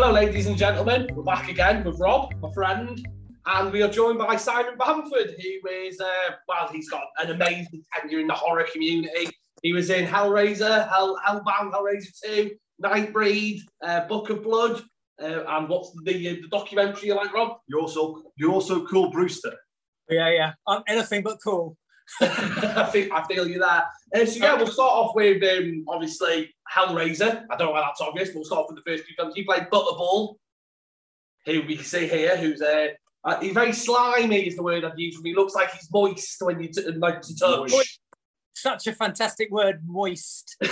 Hello, ladies and gentlemen. We're back again with Rob, my friend, and we are joined by Simon Bamford, who is, uh, well, he's got an amazing tenure in the horror community. He was in Hellraiser, Hell, Hellbound, Hellraiser 2, Nightbreed, uh, Book of Blood, uh, and what's the, uh, the documentary you like, Rob? You're also you're also cool, Brewster. Yeah, yeah. I'm anything but cool. I think I feel you there. Uh, so yeah, we'll start off with um, obviously Hellraiser. I don't know why that's obvious. But we'll start off with the first two films. He played Butterball, who we can see here, who's uh, uh, he's very slimy is the word I've used. He looks like he's moist when you t- like to touch. Moist. Such a fantastic word, moist.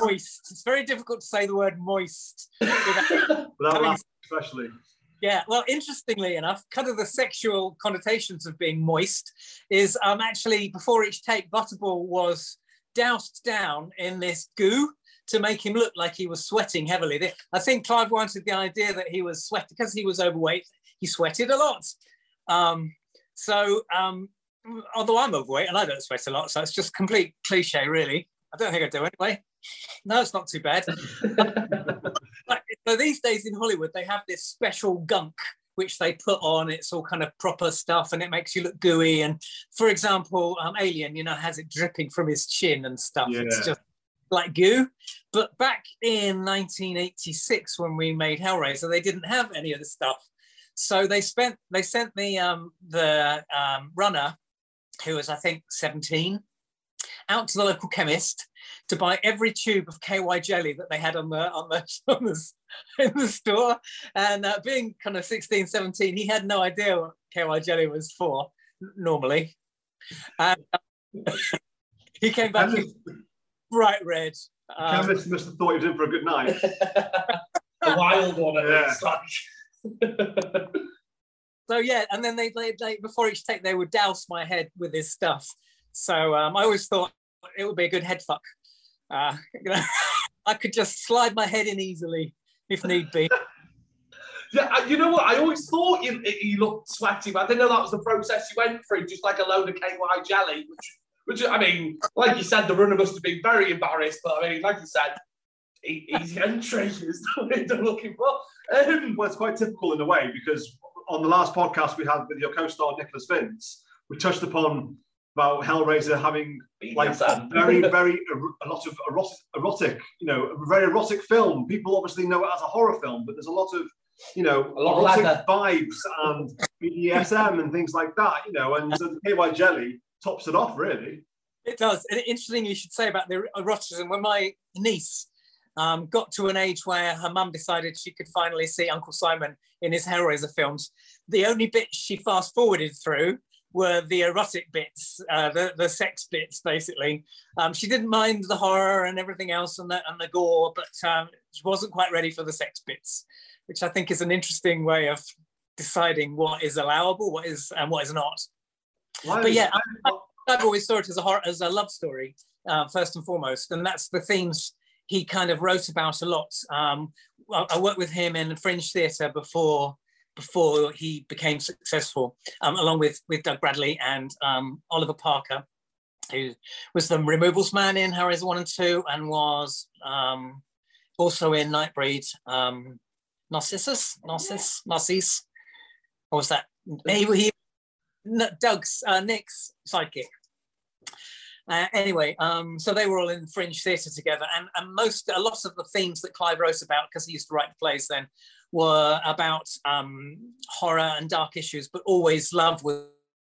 moist. It's very difficult to say the word moist. without- Without laughing, especially. Yeah, well, interestingly enough, kind of the sexual connotations of being moist is um, actually before each take, Butterball was doused down in this goo to make him look like he was sweating heavily. I think Clive wanted the idea that he was sweating because he was overweight. He sweated a lot. Um, so, um, although I'm overweight and I don't sweat a lot, so it's just complete cliche, really. I don't think I do anyway. No, it's not too bad. So these days in Hollywood, they have this special gunk which they put on. It's all kind of proper stuff, and it makes you look gooey. And for example, um, Alien, you know, has it dripping from his chin and stuff. It's just like goo. But back in 1986, when we made Hellraiser, they didn't have any of the stuff. So they spent they sent the um, the um, runner, who was I think 17, out to the local chemist to buy every tube of KY jelly that they had on the on the, on the in the store. And uh, being kind of 16, 17, he had no idea what KY jelly was for normally. And uh, he came back Chemist, bright red. Um, chemist must have thought he was in for a good night. a wild one at Yeah. least. so yeah, and then they, they, they before each take they would douse my head with this stuff. So um, I always thought it would be a good head fuck. Uh, you know, I could just slide my head in easily if need be. Yeah, you know what? I always thought he, he looked sweaty, but I didn't know that was the process he went through, just like a load of KY jelly, which, which I mean, like you said, the runner must have been very embarrassed, but I mean, like you said, e- easy entry is the way they're looking for. Um, Well, it's quite typical in a way because on the last podcast we had with your co-star Nicholas Vince, we touched upon about Hellraiser having like very, very er- a lot of erotic, erotic, you know, a very erotic film. People obviously know it as a horror film, but there's a lot of, you know, A lot of erotic leather. vibes and BDSM and things like that, you know, and so the KY jelly tops it off, really. It does. And interesting you should say about the eroticism. When my niece um, got to an age where her mum decided she could finally see Uncle Simon in his Hellraiser films, the only bit she fast forwarded through were the erotic bits, uh, the, the sex bits, basically. Um, she didn't mind the horror and everything else and the, and the gore, but um, she wasn't quite ready for the sex bits, which I think is an interesting way of deciding what is allowable, what is and what is not. Why But yeah, I've always saw it as a horror, as a love story uh, first and foremost, and that's the themes he kind of wrote about a lot. Um, I, I worked with him in Fringe Theatre before before he became successful, um, along with with Doug Bradley and um, Oliver Parker, who was the removals man in Hellraiser one and two, and was um, also in Nightbreed. Um, Narcissus, Narcissus, Narcissus. What was that? He, he Doug's uh, Nick's sidekick. Uh, anyway, um, so they were all in Fringe Theatre together, and, and most a lot of the themes that Clive wrote about, because he used to write plays then, were about um, horror and dark issues, but always love was,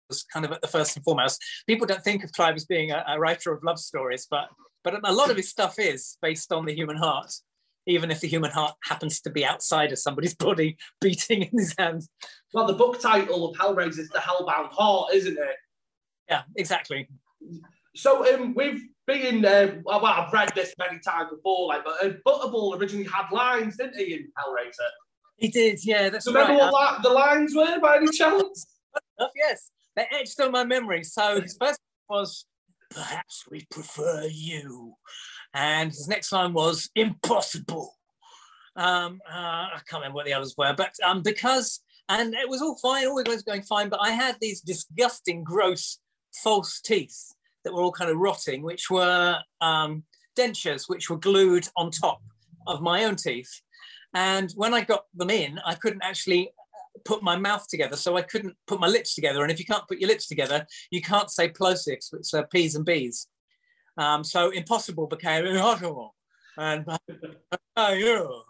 was kind of at the first and foremost. People don't think of Clive as being a, a writer of love stories, but but a lot of his stuff is based on the human heart, even if the human heart happens to be outside of somebody's body, beating in his hands. well, the book title of Hellraiser is The Hellbound Heart, isn't it? Yeah, exactly. So um, with being, uh, well, I've read this many times before, like, but uh, Butterball originally had lines, didn't he, in Hellraiser? He did, yeah, that's Do you remember what the lines were by any chance? Yes, they etched on my memory. So his first was, perhaps we prefer you. And his next line was, impossible. Um, uh, I can't remember what the others were, but um, because, and it was all fine, all was going fine, but I had these disgusting, gross, false teeth that were all kind of rotting, which were um, dentures, which were glued on top of my own teeth. And when I got them in, I couldn't actually put my mouth together, so I couldn't put my lips together. And if you can't put your lips together, you can't say plosives, which are P's and B's. Um, so impossible became impossible. And oh,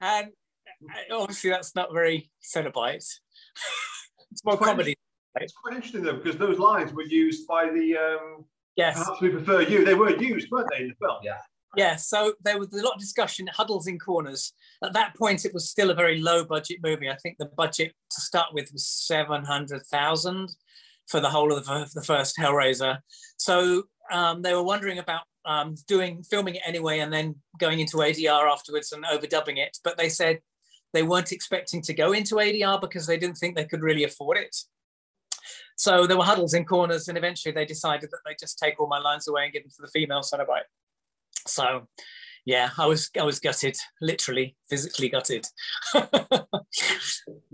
and uh, obviously that's not very Cenobite. it's more Quite comedy. It's quite interesting though because those lines were used by the um, Yes. Perhaps we prefer you. They were used, weren't they, in the film? Yeah. Yeah, so there was a lot of discussion, huddles in corners. At that point, it was still a very low budget movie. I think the budget to start with was 700,000 for the whole of the, the first Hellraiser. So um, they were wondering about um, doing filming it anyway and then going into ADR afterwards and overdubbing it. But they said they weren't expecting to go into ADR because they didn't think they could really afford it. So there were huddles in corners, and eventually they decided that they just take all my lines away and give them to the female Cenobite. So, yeah, I was I was gutted, literally, physically gutted.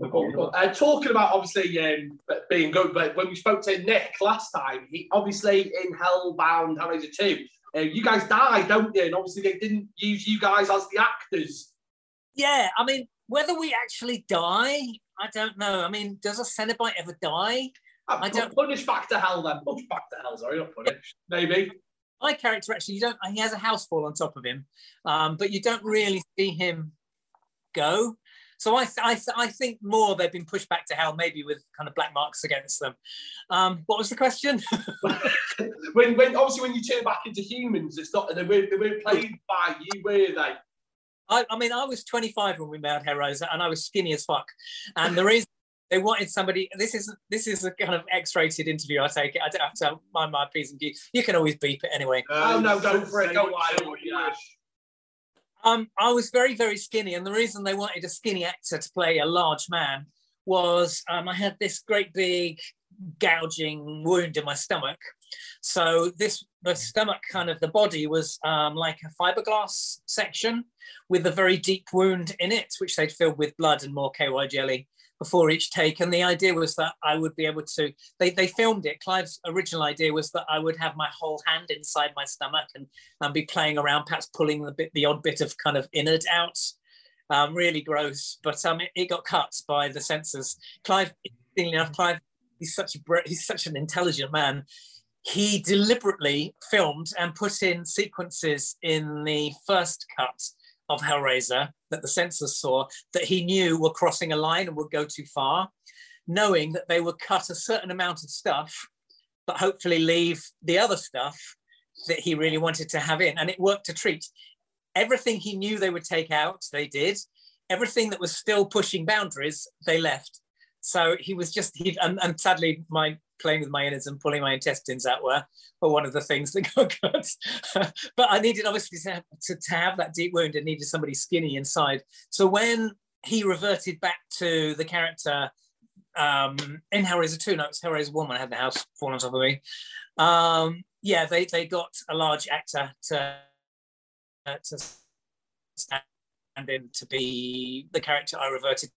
Uh, talking about obviously um, being good, but when we spoke to Nick last time, he obviously in Hellbound Hellraiser 2, uh, you guys died, don't you? And obviously they didn't use you guys as the actors. yeah, I mean, whether we actually die, I don't know. I mean, does a Cenobite ever die? Uh, I don't- Punish back to hell then. Push back to hell, sorry, not punish. Maybe. My character actually, you don't. He has a house fall on top of him, um, but you don't really see him go. So I, th- I, th- I think more they've been pushed back to hell, maybe with kind of black marks against them. Um, what was the question? when, when obviously when you turn back into humans, it's not they were they were played by you, were they? I, I mean, I was 25 when we made Hellraiser, and I was skinny as fuck. And the reason they wanted somebody, this is this is a kind of X-rated interview. I take it. I don't have to mind my P's and Q's. You can always beep it anyway. Oh, no, go for it, say go what- wild, say what you yeah. wish. Um, I was very, very skinny, and the reason they wanted a skinny actor to play a large man was um, I had this great big gouging wound in my stomach. So this the stomach kind of the body was um, like a fiberglass section with a very deep wound in it, which they'd filled with blood and more KY jelly before each take. And the idea was that I would be able to. They they filmed it. Clive's original idea was that I would have my whole hand inside my stomach and and be playing around, perhaps pulling the bit the odd bit of kind of innard out. Um, really gross, but um, it, it got cut by the censors. Clive, enough, Clive, he's such a he's such an intelligent man. He deliberately filmed and put in sequences in the first cut of Hellraiser that the censors saw that he knew were crossing a line and would go too far, knowing that they would cut a certain amount of stuff, but hopefully leave the other stuff that he really wanted to have in. And it worked to treat. Everything he knew they would take out, they did. Everything that was still pushing boundaries, they left. So he was just, he, and, and sadly, my playing with my innards and pulling my intestines out were, were one of the things that got cut. but I needed, obviously, to have, to, to have that deep wound, I needed somebody skinny inside. So when he reverted back to the character um, in Hellraiser 2, no, it's Hellraiser 1 when I had the house fall on top of me. Um, yeah, they, they got a large actor to, uh, to stand in to be the character I reverted.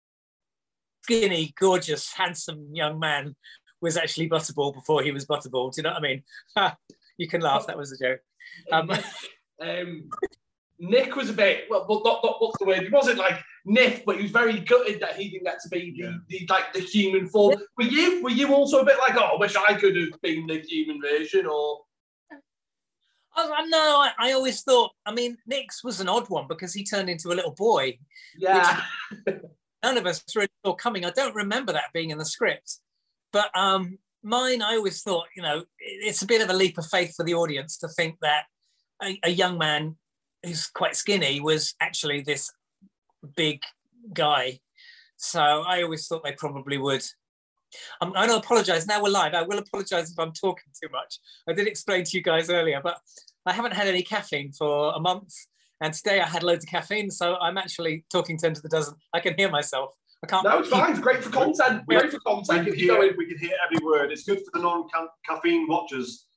Skinny, gorgeous, handsome young man was actually Butterball before he was Butterball. Do you know what I mean? you can laugh. That was a joke. Um, Um, Nick was a bit well, well not, not what's the word? He wasn't like Nick, but he was very gutted that he didn't get to be the, Yeah. the like the human form. Were you were you also a bit like, oh, I wish I could have been the human version, or I, I no, I, I always thought. I mean, Nick's was an odd one because he turned into a little boy. yeah, None of us really saw coming. I don't remember that being in the script, but um, mine. I always thought, you know, it's a bit of a leap of faith for the audience to think that a, a young man who's quite skinny was actually this big guy. So I always thought they probably would. I'm going to apologize. Now we're live. I will apologize if I'm talking too much. I did explain to you guys earlier, but I haven't had any caffeine for a month. And today I had loads of caffeine. So I'm actually talking 10 to the dozen. I can hear myself. I can't. no, it's fine. It's great for content. We- Great for We content. can Keep going. hear, we can hear every word. It's good for the non-caffeine watchers.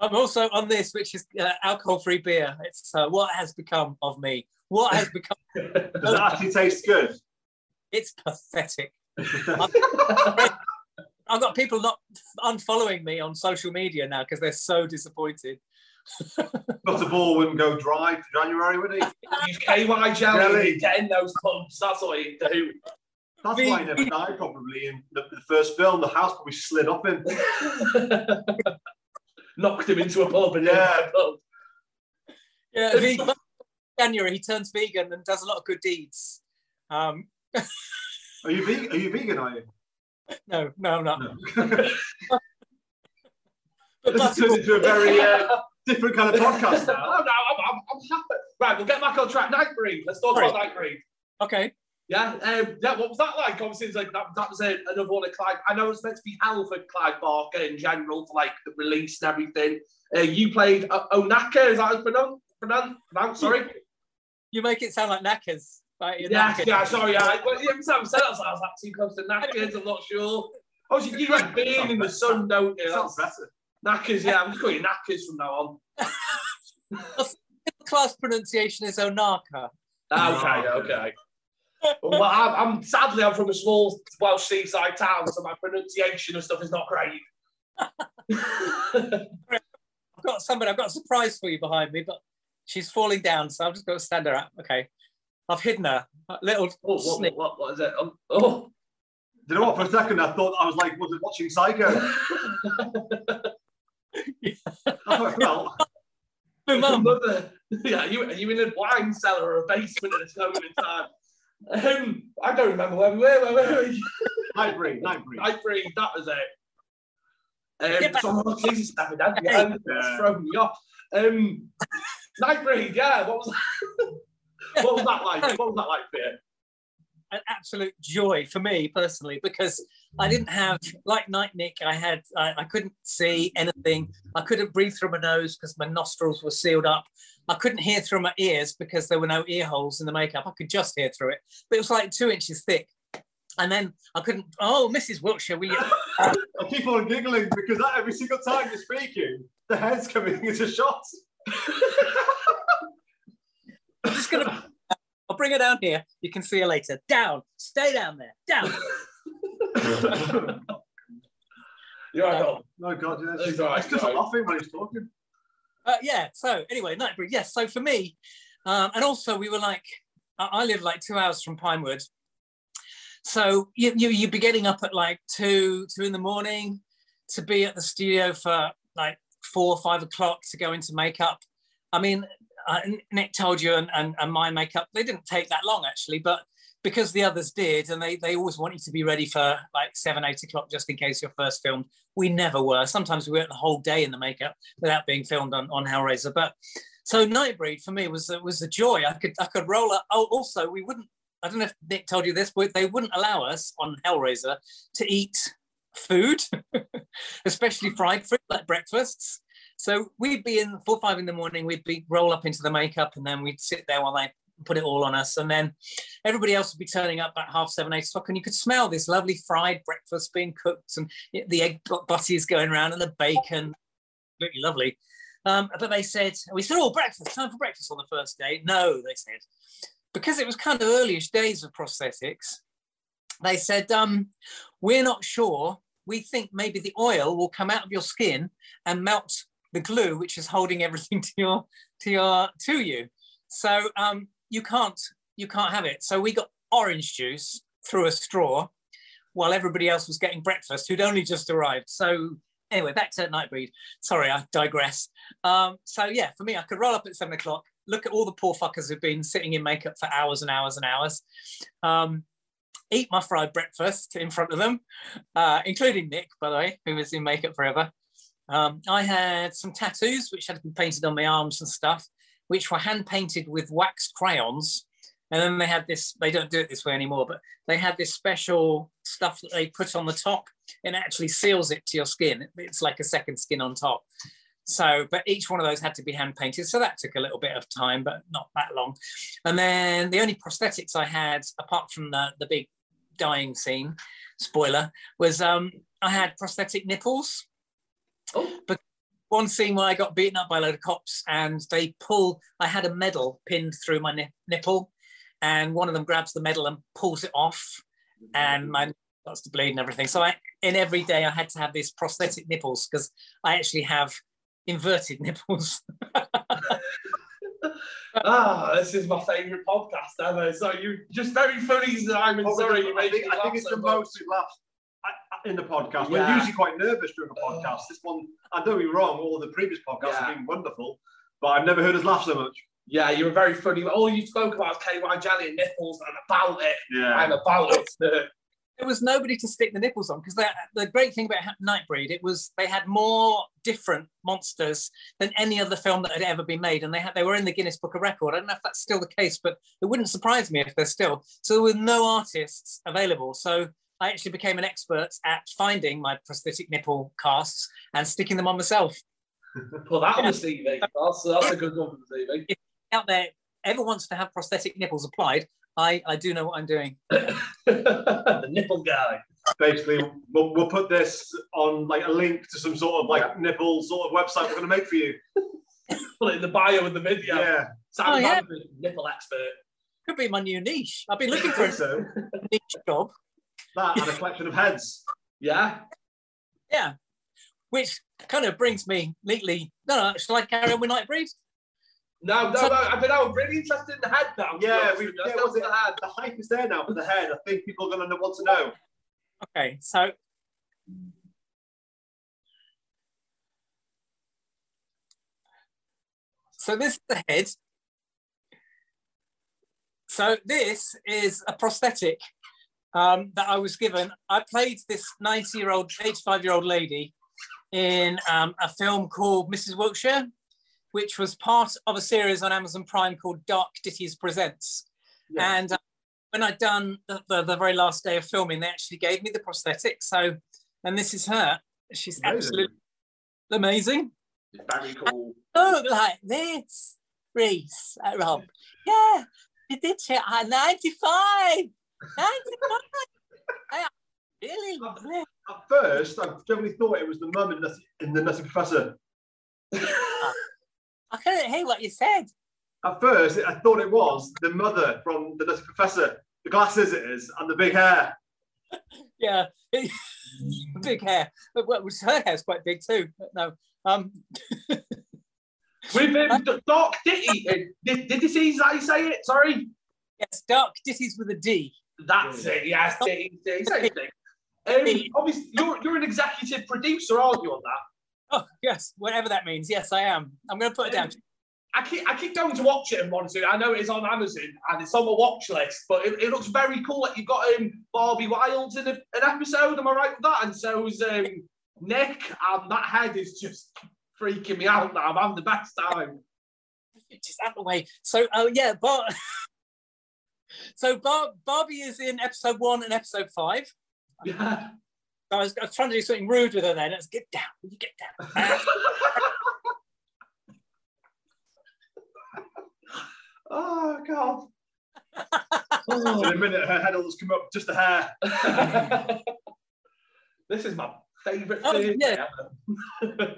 I'm also on this, which is uh, alcohol-free beer. It's uh, what has become of me. What has become? Does it actually taste good? It's pathetic. I've got people not unfollowing me on social media now because they're so disappointed. Butterball wouldn't go dry for January, would he? Use KY jelly, Jelly. get in those pumps. That's what you do. That's why he never died, probably. In the, the first film, the house probably slid up him. Knocked him into a pub and Yeah. pub. Yeah, he, January he turns vegan and does a lot of good deeds. Um, Are you vegan? Are you vegan? Are you? no, no, I'm not. No. But this has turned into a very uh, different kind of podcast now. no, I'm, I'm, I'm happy. Right, we'll get back on track. Nightbreed. Let's talk about Nightbreed. okay. Yeah, um, yeah. What was that like? Obviously, it's like that, that was a, another one of Clive. I know it's meant to be hell for Clive Barker in general for like the release and everything. Uh, you played uh, Ohnaka. Is that how it's pronounced? Pronounced? pronounced sorry. You make it sound like knackers. Like you're Yeah, knackered. yeah. Sorry. Yeah. But every time I said it, I was like, I was too close to knackers. I'm not sure. Oh, you like being in the sun, don't you? Sounds That's- better. Knackers. Yeah, I'm just calling you knackers from now on. Class pronunciation is Ohnaka. Okay, okay. well, I'm, I'm sadly I'm from a small Welsh seaside town, so my pronunciation and stuff is not great. I've got somebody. I've got a surprise for you behind me, but she's falling down, so I've just got to stand her up. Okay. I've hidden her. A little oh, what, snip. what, what is it? Um, oh, Do you know what? For a second, I thought I was like, was it watching Psycho? That's how I felt. Oh, Mum. Mother. Yeah, you are you in a wine cellar or a basement at this moment in time? Um, I don't remember where we were. Where were we? Nightbreed, that was it. Yeah, Um, but- so, oh, Jesus, David, yeah, Hey. that's thrown me off. Um, Nightbreed, yeah. What was what was that like? What was that like for you? an absolute joy for me personally because I didn't have like Night Nick. I had I, I couldn't see anything. I couldn't breathe through my nose because my nostrils were sealed up. I couldn't hear through my ears because there were no ear holes in the makeup. I could just hear through it, but it was like two inches thick. And then I couldn't. Oh, Mrs. Wiltshire, will you? I keep on giggling because that, every single time you're speaking, the head's coming into shot. I'm just gonna. I'll bring her down here. You can see her later. Down. Stay down there. Down. You're right, Rob. Oh God, yeah. He's all right, It's just he's all right. laughing when he's talking. Uh, yeah. So anyway, Nightbreed. Yes. So for me, um, and also we were like, I, I live like two hours from Pinewood, so you, you you'd be getting up at like two two in the morning to be at the studio for like four or five o'clock to go into makeup. I mean, uh, Nick told you, and, and and my makeup they didn't take that long actually, but because the others did, and they they always want you to be ready for like seven eight o'clock just in case you're first filmed. We never were. Sometimes we were the whole day in the makeup without being filmed on, on Hellraiser. But so Nightbreed for me was was a joy. I could I could roll up. Oh, also we wouldn't. I don't know if Nick told you this, but they wouldn't allow us on Hellraiser to eat food, especially fried food like breakfasts. So we'd be in four five in the morning. We'd be roll up into the makeup, and then we'd sit there while they put it all on us, and then everybody else would be turning up at half seven, eight o'clock, and you could smell this lovely fried breakfast being cooked, and the egg butties going around, and the bacon, absolutely lovely. Um, but they said, we said, oh, breakfast, time for breakfast on the first day. No, they said, because it was kind of earlyish days of prosthetics. They said, um, we're not sure. We think maybe the oil will come out of your skin and melt the glue, which is holding everything to your to your to you. So um, you can't you can't have it. So we got orange juice through a straw while everybody else was getting breakfast who'd only just arrived. So anyway, back to Nightbreed. Sorry, I digress. Um, so yeah, for me, I could roll up at seven o'clock, look at all the poor fuckers who've been sitting in makeup for hours and hours and hours, um, eat my fried breakfast in front of them, uh, including Nick, by the way, who was in makeup forever. Um, I had some tattoos which had been painted on my arms and stuff, which were hand painted with wax crayons. And then they had this, they don't do it this way anymore, but they had this special stuff that they put on the top and actually seals it to your skin. It's like a second skin on top. So, but each one of those had to be hand painted. So that took a little bit of time, but not that long. And then the only prosthetics I had, apart from the, the big dying scene, spoiler, was um, I had prosthetic nipples. Oh. One scene where I got beaten up by a load of cops and they pull, I had a medal pinned through my nip- nipple and one of them grabs the medal and pulls it off and my starts to bleed and everything. So I, in every day I had to have these prosthetic nipples because I actually have inverted nipples. ah, this is my favourite podcast ever. So you just very funny, Simon. Oh, Sorry, I you made think, me I think it's so the most we've laughed I- I- in the podcast. We're usually quite nervous during a podcast. This one, I don't be wrong, all the previous podcasts Yeah. have been wonderful, but I've never heard us laugh so much. Yeah, you were very funny. All you spoke about was KY jelly and nipples, and about it. Yeah. I'm about it. there was nobody to stick the nipples on because the great thing about Nightbreed it was they had more different monsters than any other film that had ever been made, and they had they were in the Guinness Book of Record. I don't know if that's still the case, but it wouldn't surprise me if they're still. So there were no artists available. So I actually became an expert at finding my prosthetic nipple casts and sticking them on myself. Put that on the CV. That's, that's a good one for the CV. If out there, ever wants to have prosthetic nipples applied, I, I do know what I'm doing. the nipple guy. Basically, we'll, we'll put this on like a link to some sort of like Yeah. nipple sort of website we're going to make for you. Put it in the bio of the video. Yeah, Simon Oh, yeah. Bamford, nipple expert. Could be my new niche. I've been looking for think a so. niche job. That and a collection of heads. Yeah. Yeah. Which kind of brings me neatly. No, no, shall I carry on with Nightbreed? No, no, no. I mean, I'm really interested in the head now. Yeah, honest we, with you. yeah Let's what's go it? the head. The hype is there now for the head. I think people are going to want to know. Okay, so so this is the head. So this is a prosthetic um, that I was given. I played this 90-year-old, 85-year-old lady in um, a film called Mrs. Wiltshire, which was part of a series on Amazon Prime called Dark Ditties Presents. Yeah. And uh, when I'd done the, the, the very last day of filming, they actually gave me the prosthetic. So, and this is her. She's Amazing. absolutely amazing. Very cool. Oh, like this, Reese, Rob. Yeah, you did it at 95. 95. I really. At first, I generally thought it was the mum in, Nutty- in the Nutty Professor. I couldn't hear what you said. At first, I thought it was the mother from the Nutty Professor. The glasses it is, and the big hair. Yeah, big hair. But well, her hair's quite big too. But no, um, With um, D- Doc Ditty. uh, Did, did you see how you say it? Sorry. yes, dark ditties with a D. That's it. Yes. Ditty. Same thing. Um, obviously, you're, you're an executive producer, aren't you, on that? Oh yes, whatever that means. Yes, I am. I'm going to put it down. I keep, I keep going to watch it and want to. I know it is on Amazon and it's on my watch list, but it, it looks very cool that you've got um, Barbie Wilds in a, an episode. Am I right with that? And so's um, Nick, and that head is just freaking me out now. I'm having the best time. just out the way. So, oh yeah, Bar- so Bar- Barbie is in episode one and episode five. Yeah. I was, I was trying to do something rude with her then. Let's get down. Will you get down? oh, God. In a minute, her head will just come up, just the hair. this is my favourite Oh, thing. yeah. ever.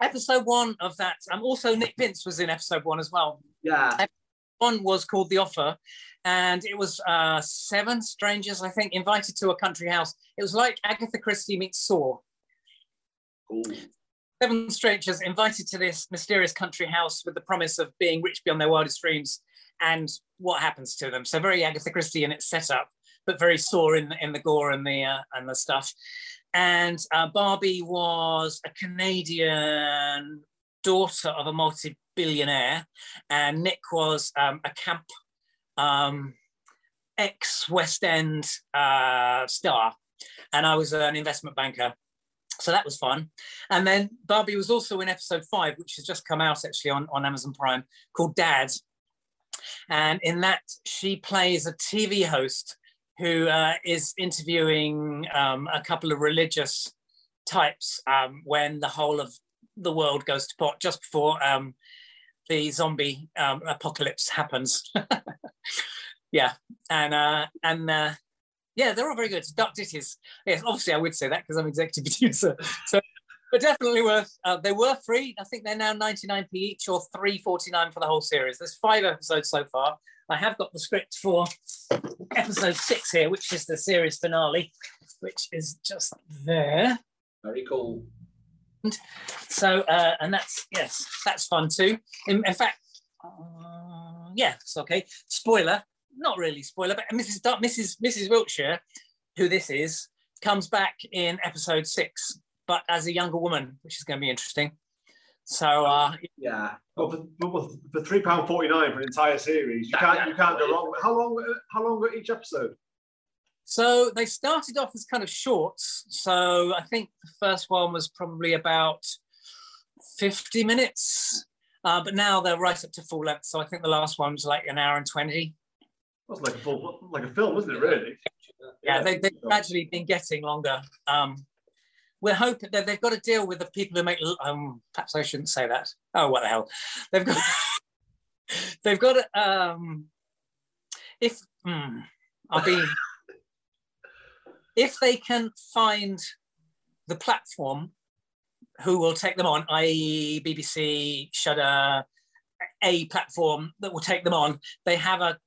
episode one of that. Um, also Nick Vince was in episode one as well. Yeah. One was called The Offer, and it was uh, seven strangers, I think, invited to a country house. It was like Agatha Christie meets Saw. Cool. seven strangers invited to this mysterious country house with the promise of being rich beyond their wildest dreams and what happens to them so very agatha christie in its setup but very Saw in, in the gore and the uh, and the stuff and uh, barbie was a canadian daughter of a multi-billionaire and nick was um, a camp um, ex west end uh, star and i was an investment banker so that was fun. And then Barbie was also in episode five, which has just come out actually on, on Amazon Prime, called Dad. And in that, she plays a TV host who uh, is interviewing um, a couple of religious types um, when the whole of the world goes to pot just before um, the zombie um, apocalypse happens. yeah, and uh, and uh, yeah, they're all very good. Dark Ditties. Yes, obviously I would say that because I'm executive producer. So, but definitely worth. Uh, they were free. I think they're now 99p each or 3.49 for the whole series. There's five episodes so far. I have got the script for episode six here, which is the series finale, which is just there. Very cool. So, uh, and that's yes, that's fun too. In, in fact, uh, yeah, it's okay. Spoiler, not really spoiler, but Mrs. Dar- Mrs. Mrs. Wiltshire, who this is, comes back in episode six, but as a younger woman, which is going to be interesting. So, uh, Yeah. Well, for, for, three pound forty nine for an entire series, you can't you can't go wrong. How long? How long are each episode? So they started off as kind of shorts. So I think the first one was probably about 50 minutes, uh, but now they're right up to full length. So I think the last one was like an hour and 20. That's like a full, like a film, isn't it? Really? Yeah, they, they've gradually been getting longer. Um, we're hoping that they've got to deal with the people who make, um, perhaps I shouldn't say that. Oh, what the hell. They've got, they've got um, if, hmm, I'll be, if they can find the platform who will take them on, i.e., BBC, Shudder, a platform that will take them on, they have a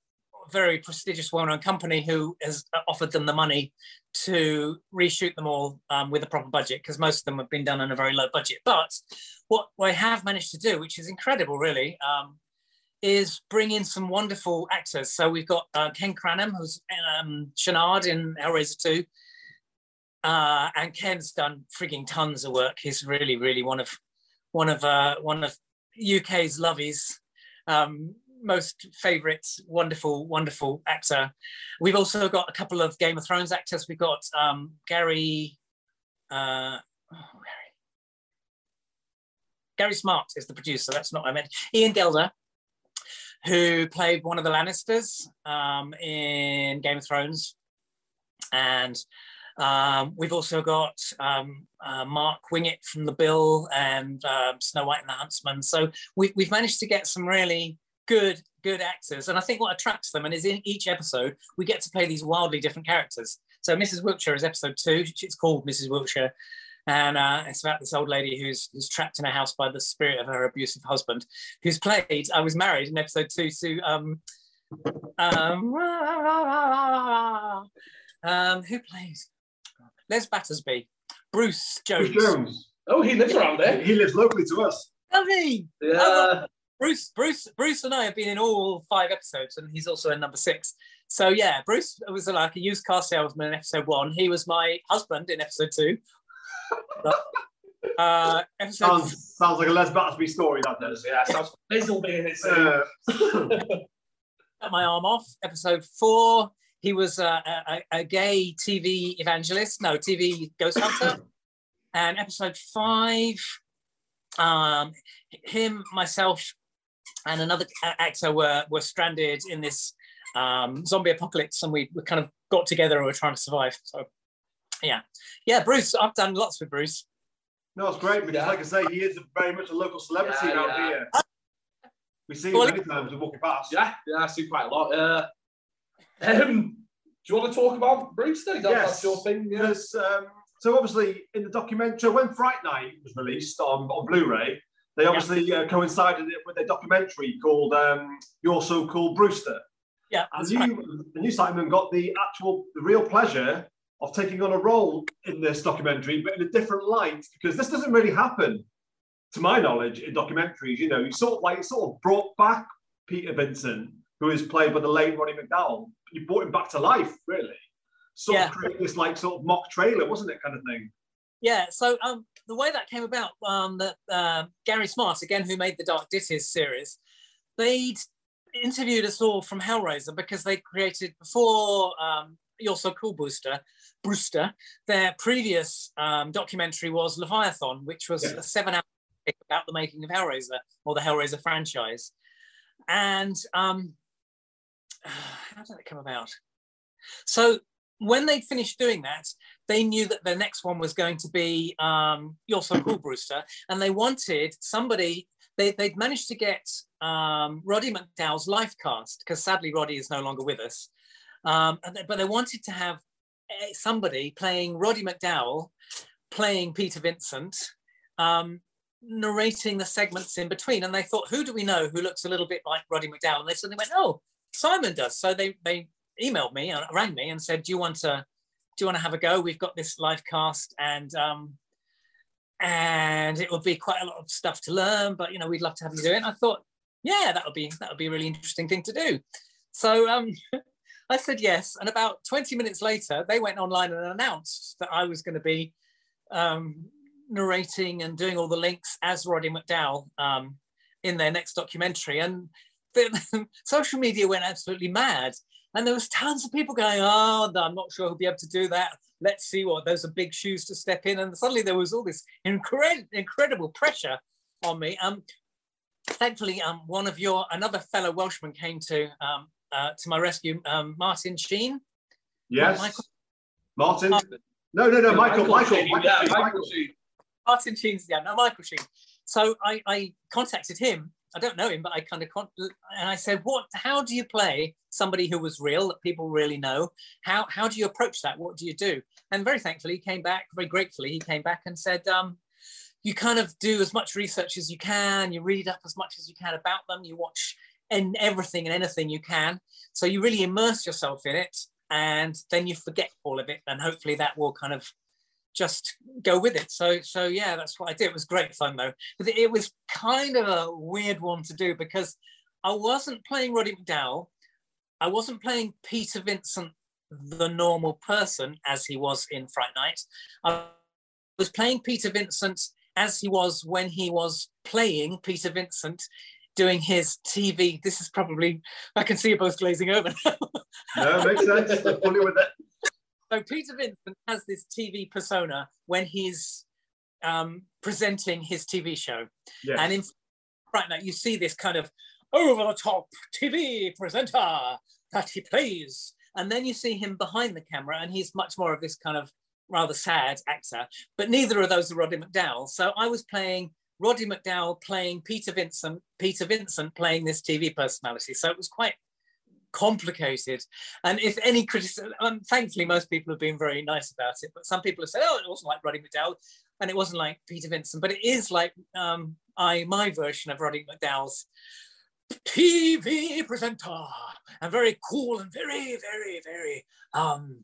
very prestigious, well-known company who has offered them the money to reshoot them all um, with a proper budget because most of them have been done on a very low budget. But what I have managed to do, which is incredible, really, um, is bring in some wonderful actors. So we've got uh, Ken Cranham, who's um, Channard in Hellraiser 2. Uh, and Ken's done frigging tons of work. He's really, really one of one of uh, one of UK's lovies, um, most favourite, wonderful, wonderful actor. We've also got a couple of Game of Thrones actors. We've got um, Gary. Uh, oh, Gary. Gary Smart is the producer. That's not what I meant. Ian Gelder, who played one of the Lannisters um, in Game of Thrones, and um, we've also got um, uh, Mark Wingett from The Bill and um, Snow White and the Huntsman. So we, we've managed to get some really good, good actors. And I think what attracts them, and is in each episode, we get to play these wildly different characters. So Mrs. Wiltshire is episode two. It's called Mrs. Wiltshire. And uh, it's about this old lady who's, who's trapped in a house by the spirit of her abusive husband, who's played, I was married in episode two to, um, um, um, who plays? Les Battersby, Bruce Jones. Bruce Jones. Oh, he lives around there. He lives locally to us. Lovely. Yeah. Bruce, Bruce, Bruce, and I have been in all five episodes, and he's also in number six. So yeah, Bruce was like a used car salesman in episode one. He was my husband in episode two. Uh, episode Sounds, sounds like a Les Battersby story, that does. Yeah, sounds Bizzle being it. Uh, cut my arm off. Episode four, he was uh, a, a, a gay TV evangelist, no TV ghost hunter. and episode five, um, him, myself, and another actor were were stranded in this um, zombie apocalypse, and we, we kind of got together and were trying to survive. So, yeah, yeah, Bruce, I've done lots with Bruce. no, it's great because, Yeah. like I say, he is very much a local celebrity Yeah, around yeah. here. We see him many times we walking past. yeah, yeah, I see quite a lot. Uh, um, do you want to talk about Bruce? Though? That, Yes. That's your thing. Yeah. Because, um, so obviously in the documentary, when Fright Night was released on, on Blu-ray, they obviously uh, coincided it with a documentary called um, "You're So Cool, Brewster." Yeah, And that's you, right. and you, Simon, got the actual, the real pleasure of taking on a role in this documentary, but in a different light, because this doesn't really happen, to my knowledge, in documentaries. You know, you sort of like sort of brought back Peter Vincent, who is played by the late Roddy McDowall. You brought him back to life, really. Sort Yeah. of create this like sort of mock trailer, wasn't it, kind of thing? Yeah, so um, the way that came about, um, that uh, Gary Smart, again, who made the Dark Ditties series, they'd interviewed us all from Hellraiser because they created before um, You're So Cool, Brewster. Brewster. Their previous um, documentary was Leviathan, which was Yeah. a seven-hour about the making of Hellraiser or the Hellraiser franchise. And um, how did that come about? So when they finished doing that, they knew that the next one was going to be um, You're So Cool, Brewster, and they wanted somebody. They, they'd managed to get um, Roddy McDowall's life cast because sadly Roddy is no longer with us. Um, they- but they wanted to have eh, somebody playing Roddy McDowall, playing Peter Vincent, um, narrating the segments in between. And they thought, who do we know who looks a little bit like Roddy McDowall? And they suddenly went, oh, Simon does. So they they emailed me and rang me and said, do you want to do you want to have a go? We've got this live cast and um, and it would be quite a lot of stuff to learn, but you know, we'd love to have you do it. And I thought, yeah, that would be that would be a really interesting thing to do. So um, I said yes, and about 20 minutes later, they went online and announced that I was going to be um, narrating and doing all the links as Roddy McDowall um, in their next documentary. And the, social media went absolutely mad. And there was tons of people going, oh, I'm not sure he'll be able to do that. Let's see what, those are big shoes to step in. And suddenly there was all this incre- incredible pressure on me. Um, thankfully, um, one of your, another fellow Welshman came to, um, uh, to my rescue, um, Martin Sheen. Yes. Michael? Martin? Uh, no, no, no, Michael, Michael, Michael, Michael, Michael, Michael Sheen. Martin Sheen's, yeah, no, Michael Sheen. So I, I contacted him I don't know him, but I kind of con- and I said, "What? How do you play somebody who was real that people really know? How how do you approach that? What do you do?" And very thankfully, he came back. Very gratefully, he came back and said, um, "You kind of do as much research as you can. You read up as much as you can about them. You watch and everything and anything you can. So you really immerse yourself in it, and then you forget all of it. And hopefully, that will kind of just go with it. So so yeah, that's what I did. It was great fun though. But it was kind of a weird one to do because I wasn't playing Roddy McDowall. I wasn't playing Peter Vincent, the normal person, as he was in Fright Night. I was playing Peter Vincent as he was when he was playing Peter Vincent doing his TV. This is probably, I can see you both glazing over no, makes sense. fully with it. So Peter Vincent has this TV persona when he's um, presenting his TV show. Yes. And in Fright Night, you see this kind of over the top TV presenter that he plays. And then you see him behind the camera, and he's much more of this kind of rather sad actor. But neither of those are Roddy McDowall. So I was playing Roddy McDowall playing Peter Vincent, Peter Vincent playing this TV personality. So it was quite complicated. And if any criticism, um, thankfully, most people have been very nice about it, but some people have said, oh, it wasn't like Roddy McDowall and it wasn't like Peter Vincent, but it is like um, I my version of Roddy McDowall's TV presenter and very cool and very, very, very um,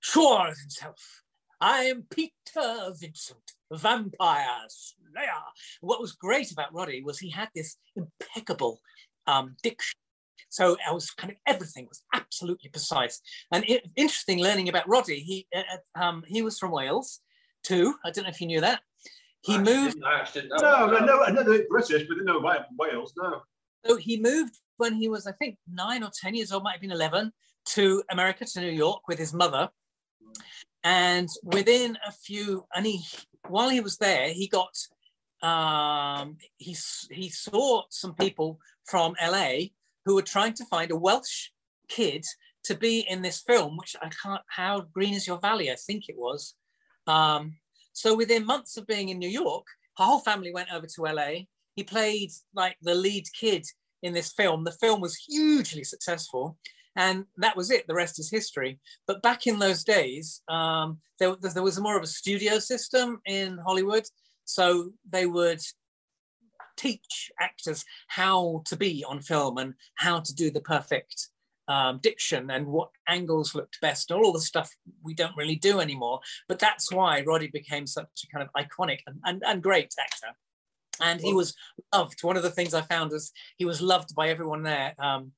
sure of himself. I am Peter Vincent, vampire slayer. What was great about Roddy was he had this impeccable um, diction so I was kind of everything was absolutely precise. And it, interesting learning about Roddy. He uh, uh, um, he was from Wales too. I don't know if you knew that. He I moved. Didn't, no, no, no, no, British, but didn't know about Wales. No. So he moved when he was, I think, nine or ten years old, might have been eleven, to America to New York with his mother. And within a few, and he, while he was there, he got um, he he saw some people from LA who were trying to find a Welsh kid to be in this film, which I can't, how green is your valley? I think it was. Um, so within months of being in New York, her whole family went over to LA. He played like the lead kid in this film. The film was hugely successful. And that was it. The rest is history. But back in those days, um, there, there was more of a studio system in Hollywood. So they would teach actors how to be on film and how to do the perfect um, diction and what angles looked best, all the stuff we don't really do anymore. But that's why Roddy became such a kind of iconic and, and, and great actor. And he was loved. One of the things I found was he was loved by everyone there. Um,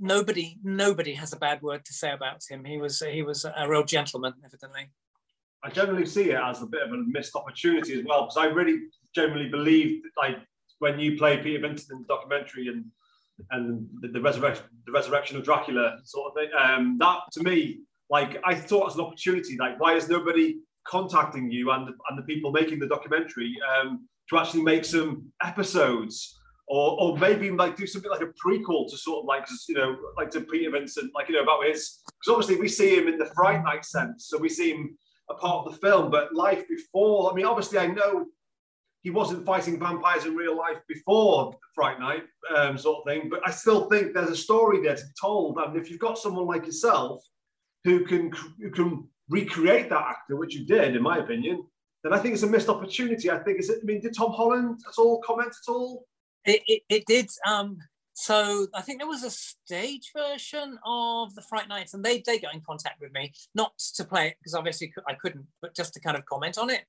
nobody, nobody has a bad word to say about him. He was, he was a real gentleman, evidently. I generally see it as a bit of a missed opportunity as well, because I really generally believe like when you play Peter Vincent in the documentary and and the, the resurrection the resurrection of Dracula sort of thing. Um, that to me, like I thought as an opportunity, like why is nobody contacting you and and the people making the documentary um, to actually make some episodes? Or, or maybe like do something like a prequel to sort of like you know like to Peter Vincent like you know about his because obviously we see him in the Fright Night sense so we see him a part of the film but life before I mean obviously I know he wasn't fighting vampires in real life before Fright Night, um, sort of thing. But I still think there's a story there to be told. And if you've got someone like yourself who can who can recreate that actor, which you did, in my opinion, then I think it's a missed opportunity. I think it's. I mean, did Tom Holland at all comment at all? It, it, it did. Um, so I think there was a stage version of the Fright Nights, and they they got in contact with me, not to play it because obviously I couldn't, but just to kind of comment on it.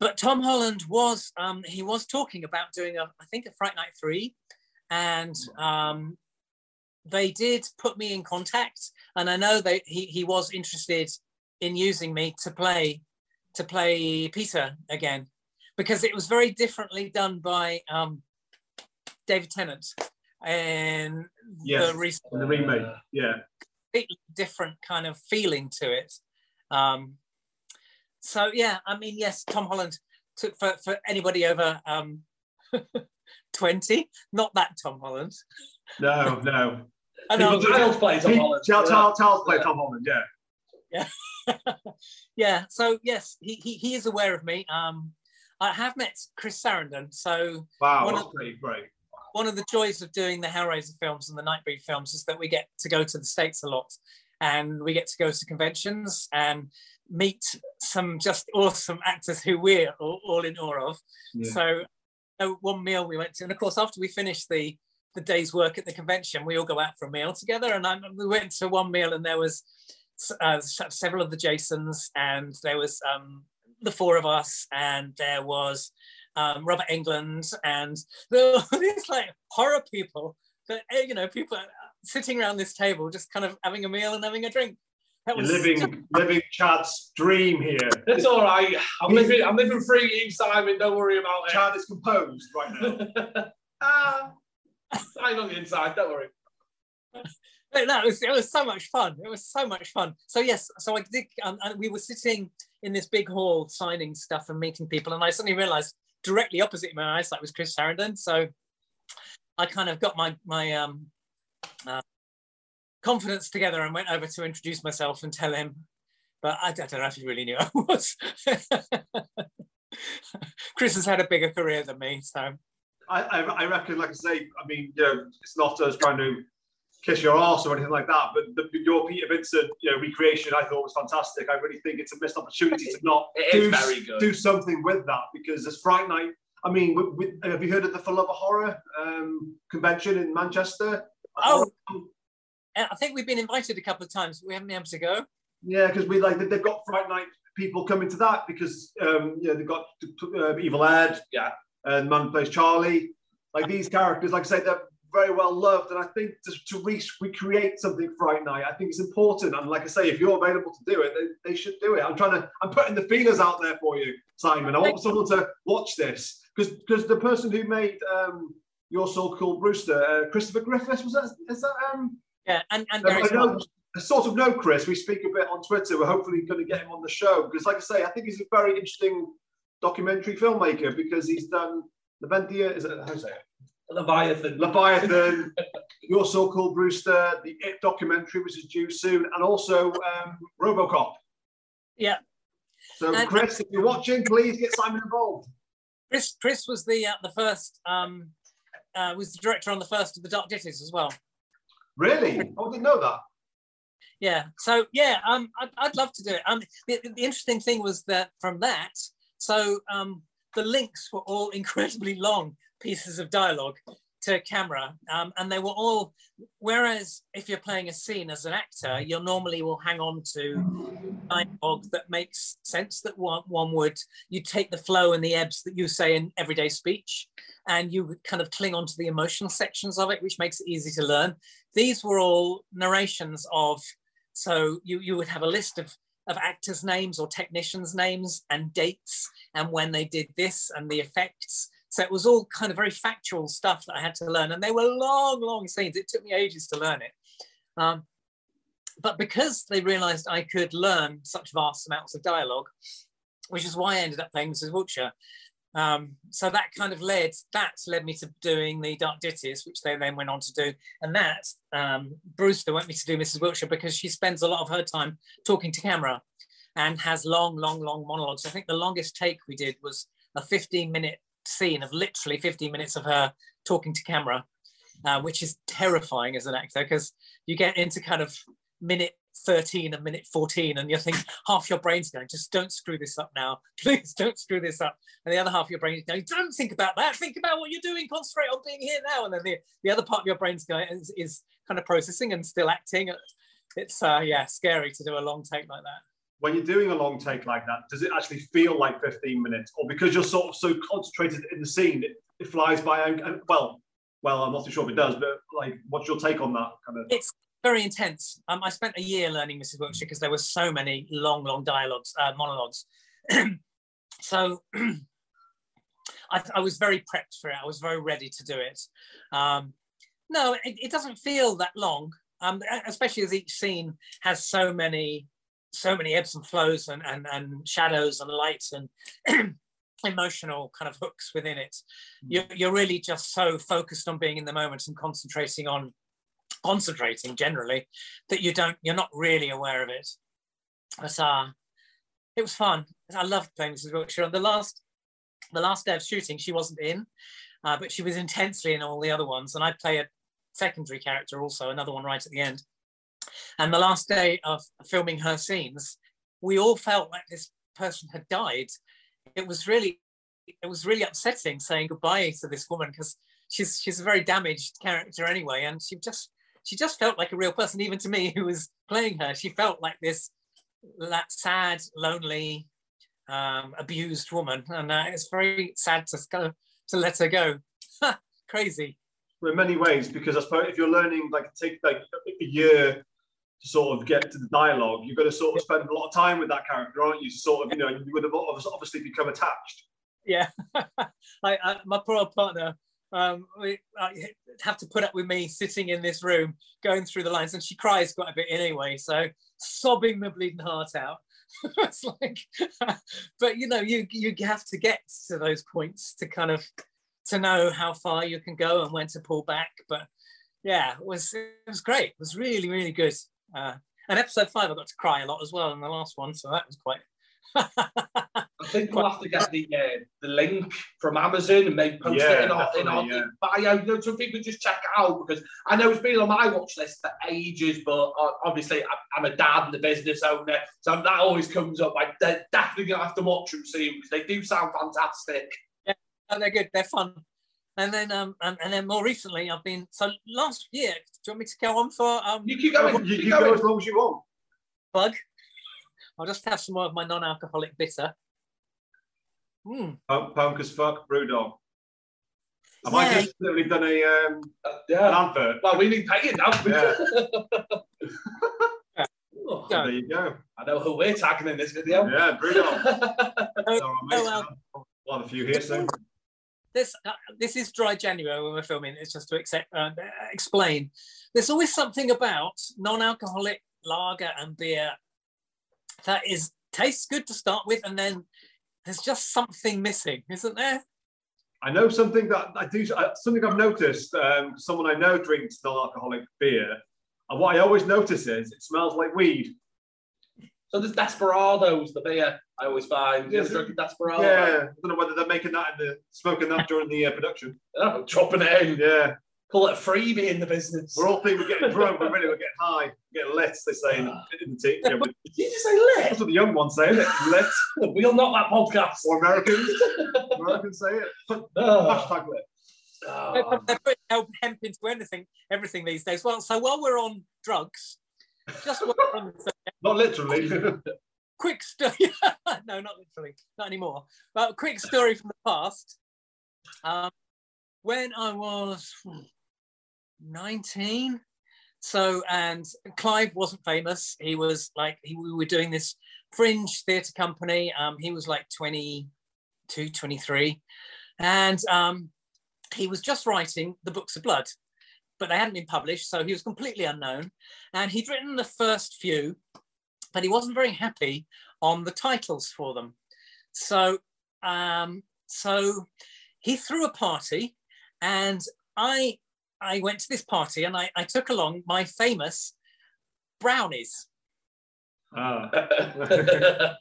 But Tom Holland was um, he was talking about doing a I think a Fright Night three, and um, they did put me in contact, and I know that he he was interested in using me to play to play Peter again, because it was very differently done by um, David Tennant and Yes, the recent the remake. Yeah. completely different kind of feeling to it. Um, so yeah, I mean, yes, Tom Holland took for, for anybody over um, 20, not that Tom Holland. No, no. I know, Charles Giles plays on He, Holland. Charles, Yeah. Charles, Charles played Yeah. Tom Holland, yeah. yeah. yeah. So yes, he, he he is aware of me. Um, I have met Chris Sarandon. So Wow, One that's of- great, great. One of the joys of doing the Hellraiser films and the Nightbreed films is that we get to go to the States a lot and we get to go to conventions and meet some just awesome actors who we're all, all in awe of. Yeah. So uh, one meal we went to, and of course, after we finished the the day's work at the convention, we all go out for a meal together. And I, we went to one meal, and there was uh, several of the Jasons, and there was um, the four of us, and there was um, Robert Englund, and there were these like horror people that eh, you know people sitting around this table, just kind of having a meal and having a drink. That You're was living, living Chad's dream here. It's all right. I'm living. I'm living free, you Simon. Don't worry about it. Chad is composed right now. ah, I'm on the inside. Don't worry. But no, it was, it was so much fun. It was so much fun. So yes, so I did. Um, and we were sitting in this big hall signing stuff and meeting people, and I suddenly realised directly opposite my eyesight was Chris Sarandon. So I kind of got my my um, uh, confidence together and went over to introduce myself and tell him. But I, I don't know if he really knew I was. Chris has had a bigger career than me, so I, I, I reckon, like I say, I mean, you know, it's not us trying to kiss your arse or anything like that, but the, your Peter Vincent, you know, recreation I thought was fantastic. I really think it's a missed opportunity to not do, very good. do something with that because this Fright Night. I mean, with, with, have you heard of the For Love of Horror um, convention in Manchester? Oh. I think we've been invited a couple of times. We haven't been able to go. Yeah, because we like they've got Fright Night people coming to that because um, you know they've got uh, Evil Ed, Yeah. and man plays Charlie. Like these characters, like I say, they're very well loved, and I think to, to re- recreate something Fright Night, I think it's important. And like I say, if you're available to do it, they, they should do it. I'm trying to, I'm putting the feelers out there for you, Simon. I want someone to watch this because because the person who made um, your so called Brewster, uh, Christopher Griffiths, was that is that um Yeah, and, and know, I sort of know Chris. We speak a bit on Twitter. We're hopefully going to get him on the show because, like I say, I think he's a very interesting documentary filmmaker because he's done Leventia, is it how do you it? Leviathan. Leviathan, Your So-Called Brewster, the It documentary, which is due soon, and also um, RoboCop. Yeah. So, And- Chris, if you're watching, please get Simon involved. Chris Chris was the uh, the first um, uh, was the director on the first of the Dark Ditties as well. Really? Oh, I didn't know that. Yeah. So yeah, um, I'd, I'd love to do it. Um, the, the interesting thing was that from that, so um, the links were all incredibly long pieces of dialogue to camera, um, and they were all. Whereas if you're playing a scene as an actor, you normally will hang on to dialogue that makes sense that one, one would. You take the flow and the ebbs that you say in everyday speech, and you kind of cling on to the emotional sections of it, which makes it easy to learn. These were all narrations of so you, you would have a list of, of actors' names or technicians' names and dates and when they did this and the effects. So it was all kind of very factual stuff that I had to learn. And they were long, long scenes. It took me ages to learn it. Um, but because they realized I could learn such vast amounts of dialogue, which is why I ended up playing Mrs. Wiltshire. Um, so that kind of led that led me to doing the Dark Ditties, which they then went on to do. And that um, Brewster went me to do Mrs. Wiltshire because she spends a lot of her time talking to camera and has long, long, long monologues. I think the longest take we did was a 15 minute scene of literally 15 minutes of her talking to camera, uh, which is terrifying as an actor because you get into kind of minute 13 and minute 14 and you think half your brain's going just don't screw this up now. Please don't screw this up. And the other half of your brain is going don't think about that. Think about what you're doing. Concentrate on being here now. And then the, the other part of your brain's going is, is kind of processing and still acting. It's uh yeah scary to do a long take like that when you're doing a long take like that, does it actually feel like 15 minutes, or because you're sort of so concentrated in the scene, it, it flies by? And, and, well, well, I'm not too sure if it does, but like, what's your take on that kind of? It's very intense. Um, I spent a year learning Mrs. Wiltshire because there were so many long, long dialogues, uh, monologues. so I, I, was very prepped for it. I was very ready to do it. Um, no, it, it, doesn't feel that long, um, especially as each scene has so many, so many ebbs and flows and, and, and shadows and lights and emotional kind of hooks within it. Hmm. You're, you're really just so focused on being in the moment and concentrating on concentrating generally that you don't you're not really aware of it. But uh, it was fun. I loved playing Mrs. Wiltshire. On the last the last day of shooting, she wasn't in, uh, but she was intensely in all the other ones. And I play a secondary character also, another one right at the end. And the last day of filming her scenes, we all felt like this person had died. It was really, it was really upsetting saying goodbye to this woman because she's she's a very damaged character anyway, and she just she just felt like a real person, even to me who was playing her. She felt like this that sad, lonely, um, abused woman, and uh, it's very sad to go to let her go. Crazy. In many ways, because I suppose if you're learning, like take like a year to sort of get to the dialogue, you've got to sort of spend a lot of time with that character, aren't you? Sort of, you know, you would have obviously become attached. Yeah, I, I, my poor partner um, we, uh, have to put up with me sitting in this room going through the lines, and she cries quite a bit anyway. So sobbing the bleeding heart out. it's like, but you know, you you have to get to those points to kind of to know how far you can go and when to pull back. But yeah, it was it was great. It was really really good. Uh, and episode five, I got to cry a lot as well in the last one, so that was quite I think we'll have to get the uh, the link from Amazon and maybe post yeah, it in our, in our yeah. bio. You know, so people just check it out because I know it's been on my watch list for ages, but uh, obviously I'm a dad and a business owner, so that always comes up. I'm definitely gonna have to watch them soon because they do sound fantastic. Yeah, they're good. They're fun. And then, um, and, and, then more recently, I've been so last year. Do you want me to go on for? Um, you keep going. You, you, you go as long as you want. Bug. I'll just have some more of my non-alcoholic bitter. Mm. Punk, as fuck, Brewdog. Have yeah. I just literally done a um, uh, yeah. an advert? Well, we need paying now. Yeah. oh, there you go. I know who we're tagging in this video. Yeah, Brewdog. oh, well, one of a few here soon. This uh, this is dry January when we're filming. It's just to accept, uh, explain. There's always something about non-alcoholic lager and beer that is tastes good to start with, and then there's just something missing, isn't there? I know something that I do. Something I've noticed. Um, someone I know drinks non-alcoholic beer, and what I always notice is it smells like weed. So there's Desperados, the beer I always find. Yeah, drinking Desperado. Yeah, I don't know whether they're making that in the smoking that during the uh, production. Oh, dropping it in. Yeah. Call it a freebie in the business. We're all thinking we're getting drunk, but really we're really getting high, we're getting lit, they say in, in the team. Yeah, Did you just say lit? That's what the young ones say, isn't it? Lit. we'll not that podcast. Or Americans. Americans say it. Oh. Hashtag lit. Oh. They're putting hemp into anything, everything these days. Well, so while we're on drugs, just not literally. quick story. no, not literally, not anymore. But quick story from the past. Um, when I was 19. So, and Clive wasn't famous. He was like, he, we were doing this fringe theatre company. Um, he was like 22, 23. And um, he was just writing the Books of Blood, but they hadn't been published. So he was completely unknown. And he'd written the first few, but he wasn't very happy on the titles for them. So, um, so he threw a party and I I went to this party and I, I took along my famous brownies. Ah,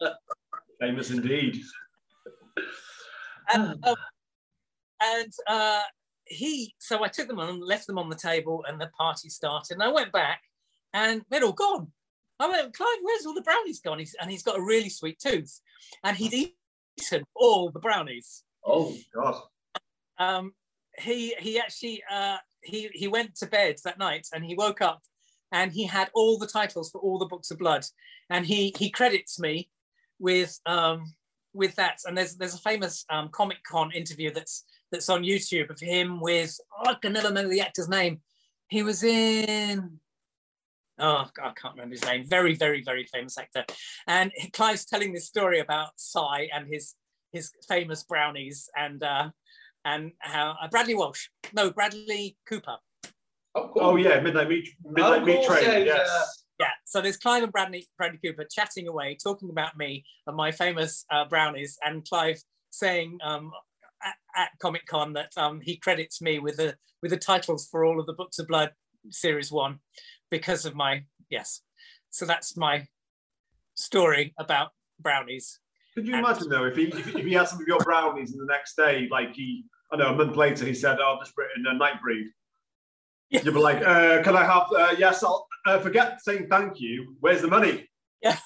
famous indeed. And, um, and uh, he, so I took them on, left them on the table, and the party started. And I went back, and they'd all gone. I went, Clive, where's all the brownies gone? He's, and he's got a really sweet tooth, and he'd eaten all the brownies. Oh God! Um, he he actually uh, he he went to bed that night and he woke up and he had all the titles for all the books of blood, and he he credits me with um, with that. And there's there's a famous um, Comic Con interview that's that's on YouTube of him with oh, I can never remember the actor's name. He was in oh I can't remember his name. Very very very famous actor, and Clive's telling this story about Si and his his famous brownies and uh, and how uh, Bradley Walsh no Bradley Cooper. Oh, cool. oh yeah, midnight meat midnight oh, meat train. Yeah, yes. Yeah. yeah. So there's Clive and Bradley Bradley Cooper chatting away, talking about me and my famous uh, brownies, and Clive saying um, at, at Comic Con that um, he credits me with the with the titles for all of the Books of Blood series one because of my yes. So that's my story about brownies. Could you and, imagine though if he if, if, he had some of your brownies and the next day, like he I know a month later he said, "Oh, I've just written a Nightbreed." Yeah. You'd be like, uh, "Can I have? Uh, yes, I'll uh, forget saying thank you. Where's the money? Yeah.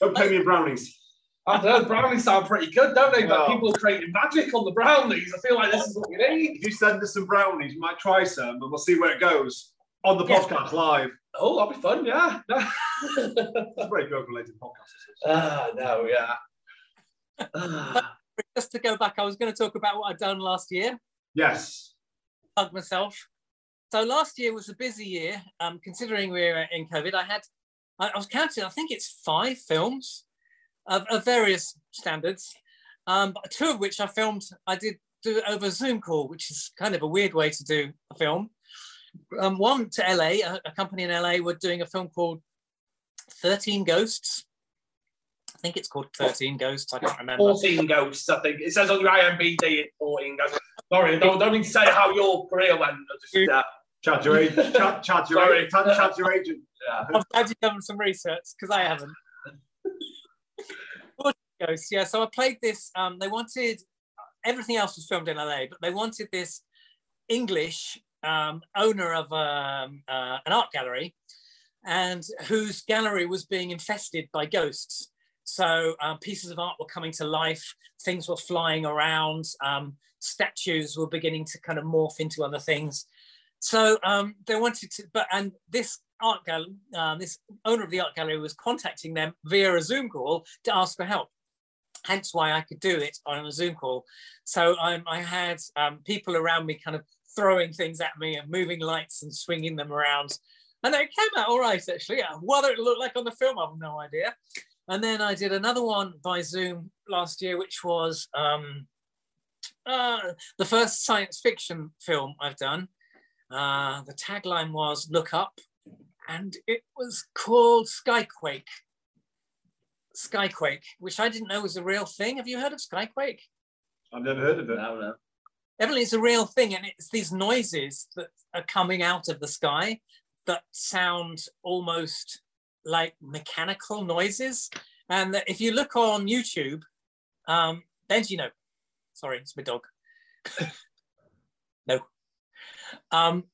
Don't pay me in brownies." I don't know, brownies sound pretty good, don't they? But oh. people are creating magic on the brownies. I feel like this is what we need. If you send us some brownies, we might try some and we'll see where it goes on the podcast live. Oh, that'd be fun, yeah. it's a very drug related podcast. Ah, no, yeah. Just to go back, I was going to talk about what I'd done last year. Yes. Hug myself. So last year was a busy year, um, considering we were in COVID. I had, I, I was counting, I think it's five films of, of various standards, um, two of which I filmed, I did do over Zoom call, which is kind of a weird way to do a film. Um, one to LA, a, a company in LA were doing a film called 13 Ghosts. I think it's called 13 Ghosts. I can't remember. 14 Ghosts, I think. It says on your IMDb it's 14 Ghosts. Sorry, don't, don't need to say how your career went. Just, uh, Chad your agent. Chad, Chad your, Sorry. Chad, Chad your agent. Yeah. I'm glad you've done some research because I haven't. Ghosts, yeah. So I played this. Um, they wanted everything else was filmed in LA, but they wanted this English um, owner of um, uh, an art gallery, and whose gallery was being infested by ghosts. So um, pieces of art were coming to life, things were flying around, um, statues were beginning to kind of morph into other things. So um, they wanted to, but and this art gallery, uh, this owner of the art gallery was contacting them via a Zoom call to ask for help hence why I could do it on a Zoom call. So um, I had um, people around me kind of throwing things at me and moving lights and swinging them around. And it came out all right, actually. Yeah. What it looked like on the film, I have no idea. And then I did another one by Zoom last year, which was um, uh, the first science fiction film I've done. Uh, the tagline was Look Up, and it was called Skyquake. Skyquake, which I didn't know was a real thing. Have you heard of Skyquake? I've never heard of it. No, no. Evidently, it's a real thing, and it's these noises that are coming out of the sky that sound almost like mechanical noises. And if you look on YouTube, um, Benji, no, sorry, it's my dog. no. Um,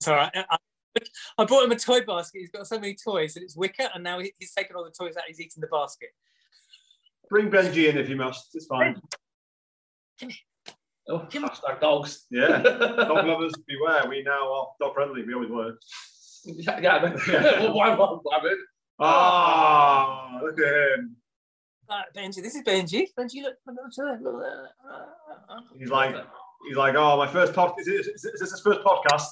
sorry, I, I bought him a toy basket. He's got so many toys, and it's wicker, and now he's taken all the toys out. He's eating the basket. Bring Benji in if you must. It's fine. Come here. Oh, Come hashtag dogs. Yeah. dog lovers, beware. We now are dog friendly. We always were. Yeah, yeah. yeah. why, why, why, Ah, look at him. Uh, Benji, this is Benji. Benji, look. He's like, he's like, oh, my first podcast. Is, is, is this his first podcast?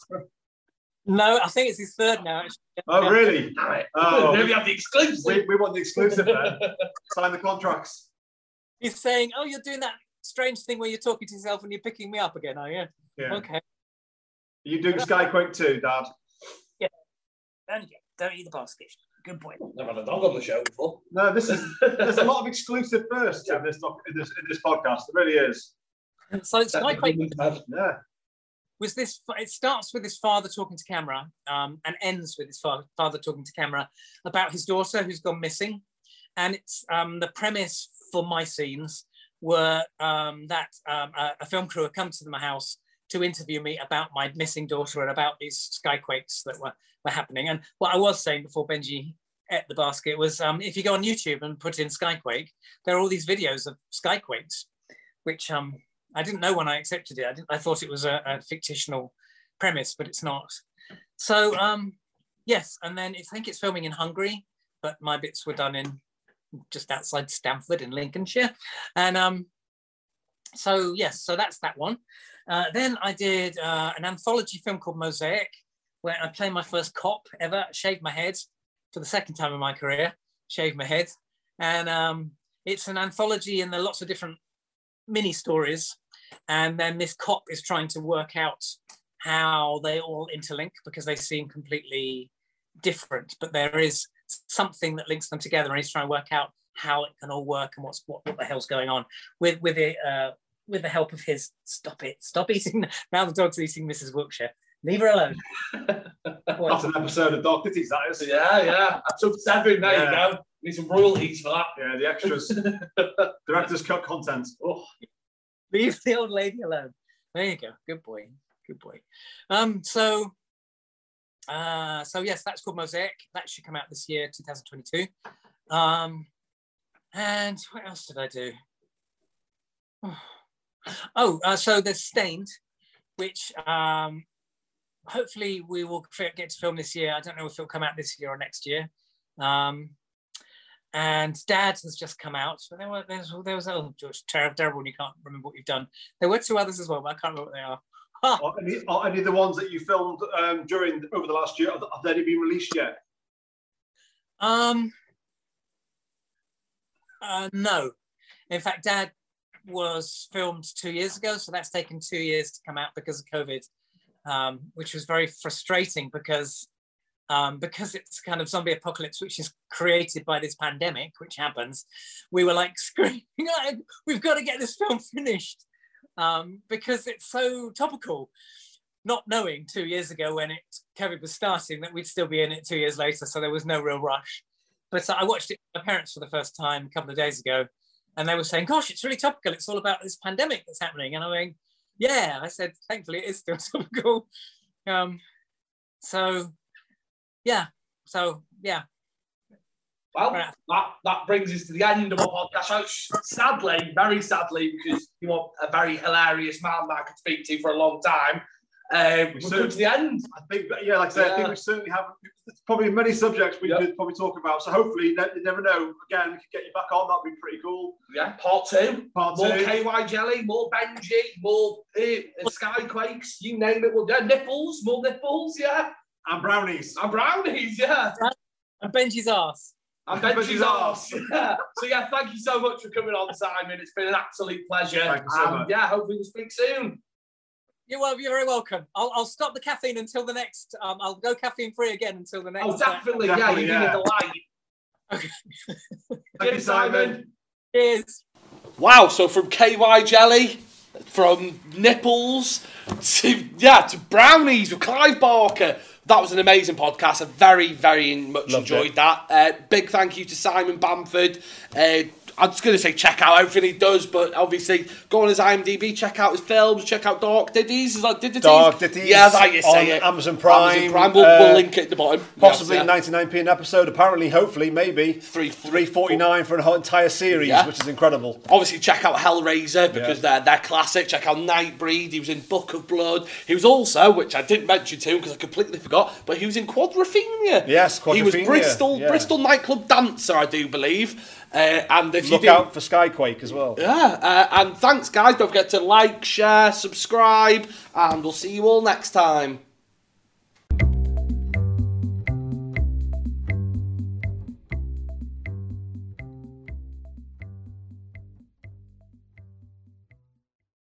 No, I think it's his third now. Actually. Oh, really? Oh, we have the exclusive. We, we want the exclusive then. Sign the contracts. He's saying, "Oh, you're doing that strange thing where you're talking to yourself and you're picking me up again, are you?" Yeah. Okay. Are you doing Skyquake too, Dad? Yeah. Don't, don't eat the basket. Good point. Never had a dog on the show before. No, this is there's a lot of exclusive firsts in this in this in this podcast. There really is. So it's Skyquake. Yeah was this it starts with his father talking to camera um, and ends with his father, father talking to camera about his daughter who's gone missing. And it's um, the premise for my scenes were um, that um, a, a, film crew had come to my house to interview me about my missing daughter and about these skyquakes that were, were happening. And what i was saying before benji ate the basket was um, if you go on youtube and put in skyquake there are all these videos of skyquakes which um, I didn't know when I accepted it. I, I thought it was a, a, fictional premise, but it's not. so um, yes, and then I think it's filming in Hungary, but my bits were done in just outside Stamford in Lincolnshire, and um, so yes, so that's that one. Uh, then I did uh, an anthology film called Mosaic, where I played my first cop ever, shaved my head for the second time in my career, shaved my head, and um, it's an anthology and there are lots of different mini stories, and then this cop is trying to work out how they all interlink because they seem completely different, but there is something that links them together, and he's trying to work out how it can all work and what's what, what the hell's going on with with it uh, with the help of his stop it stop eating now the dog's eating Mrs. Wiltshire leave her alone. That's an episode of Dog Ditties, that is. Yeah, yeah. That's up seven. There Yeah. you go. Need some royalties for that. Yeah, the extras. Director's cut content. Oh, leave the old lady alone. There you go. Good boy. Good boy. Um, so uh, so yes, that's called Mosaic. That should come out this year, 2022. Um, and what else did I do? Oh, uh, so there's Stained, which um, hopefully we will get to film this year. I don't know if it'll come out this year or next year. Um, and Dad has just come out. But there, were, there was, there was oh, it's terrible, terrible when you can't remember what you've done. There were two others as well, but I can't remember what they are. Are any, are any of the ones that you filmed um, during over the last year, have, have they been released yet? Um, uh, no. In fact, Dad was filmed two years ago, so that's taken two years to come out because of COVID, um, which was very frustrating because um, because it's kind of zombie apocalypse, which is created by this pandemic, which happens. We were like screaming, "We've got to get this film finished!" Um, because it's so topical. Not knowing two years ago when it COVID was starting that we'd still be in it two years later, so there was no real rush. But I watched it with my parents for the first time a couple of days ago, and they were saying, "Gosh, it's really topical. It's all about this pandemic that's happening." And I'm "Yeah." I said, "Thankfully, it is still topical." Um, so, yeah. So, yeah. well, Right. that, that brings us to the end of our podcast. So, sadly, very sadly, because you are a very hilarious man that I could speak to for a long time, um, we've come to the end. I think, yeah, like I said, I think we certainly have probably many subjects we Yeah. could probably talk about. So hopefully, you ne- you never know. Again, we could get you back on. That'd be pretty cool. Yeah, part two. Part More two. KY jelly, more Benji, more uh, Skyquakes, you name it. We'll, yeah, nipples, more nipples, yeah. And brownies. And brownies, yeah. And Benji's ass. And Benji's Benji's arse. Yeah. So yeah, thank you so much for coming on, Simon. It's been an absolute pleasure. Thank you so and much. yeah, hopefully we'll speak soon. You're, well, you're very welcome. I'll, I'll stop the caffeine until the next. Um, I'll go caffeine free again until the next. Oh, uh, definitely, yeah, you've been yeah. a delight. Okay. Cheers, Simon. cheers. Wow, so from KY jelly, from nipples to yeah to brownies with Clive Barker. That was an amazing podcast. I very, very much Loved enjoyed it. that. Uh, big thank you to Simon Bamford. Uh, I'm just going to say check out everything he does, but obviously go on his IMDb, check out his films, check out Dark Ditties. Is that Ditties? Dark Ditties Yeah, that's how you say on it. Amazon Prime, Amazon Prime. We'll, uh, we'll link it at the bottom. Possibly Yes, a 99p an episode. Apparently, hopefully, maybe Three- 349 for an whole entire series, Yeah. which is incredible. Obviously, check out Hellraiser because Yeah. they're, they're classic. Check out Nightbreed. He was in Book of Blood. He was also, which I didn't mention to him because I completely forgot, but he was in Quadrophenia. Yes, He was Bristol yeah. Bristol nightclub dancer, I do believe. Uh, and if Look you do, out for Skyquake as well. yeah, uh, and thanks, guys. Don't forget to like, share, subscribe, and we'll see you all next time.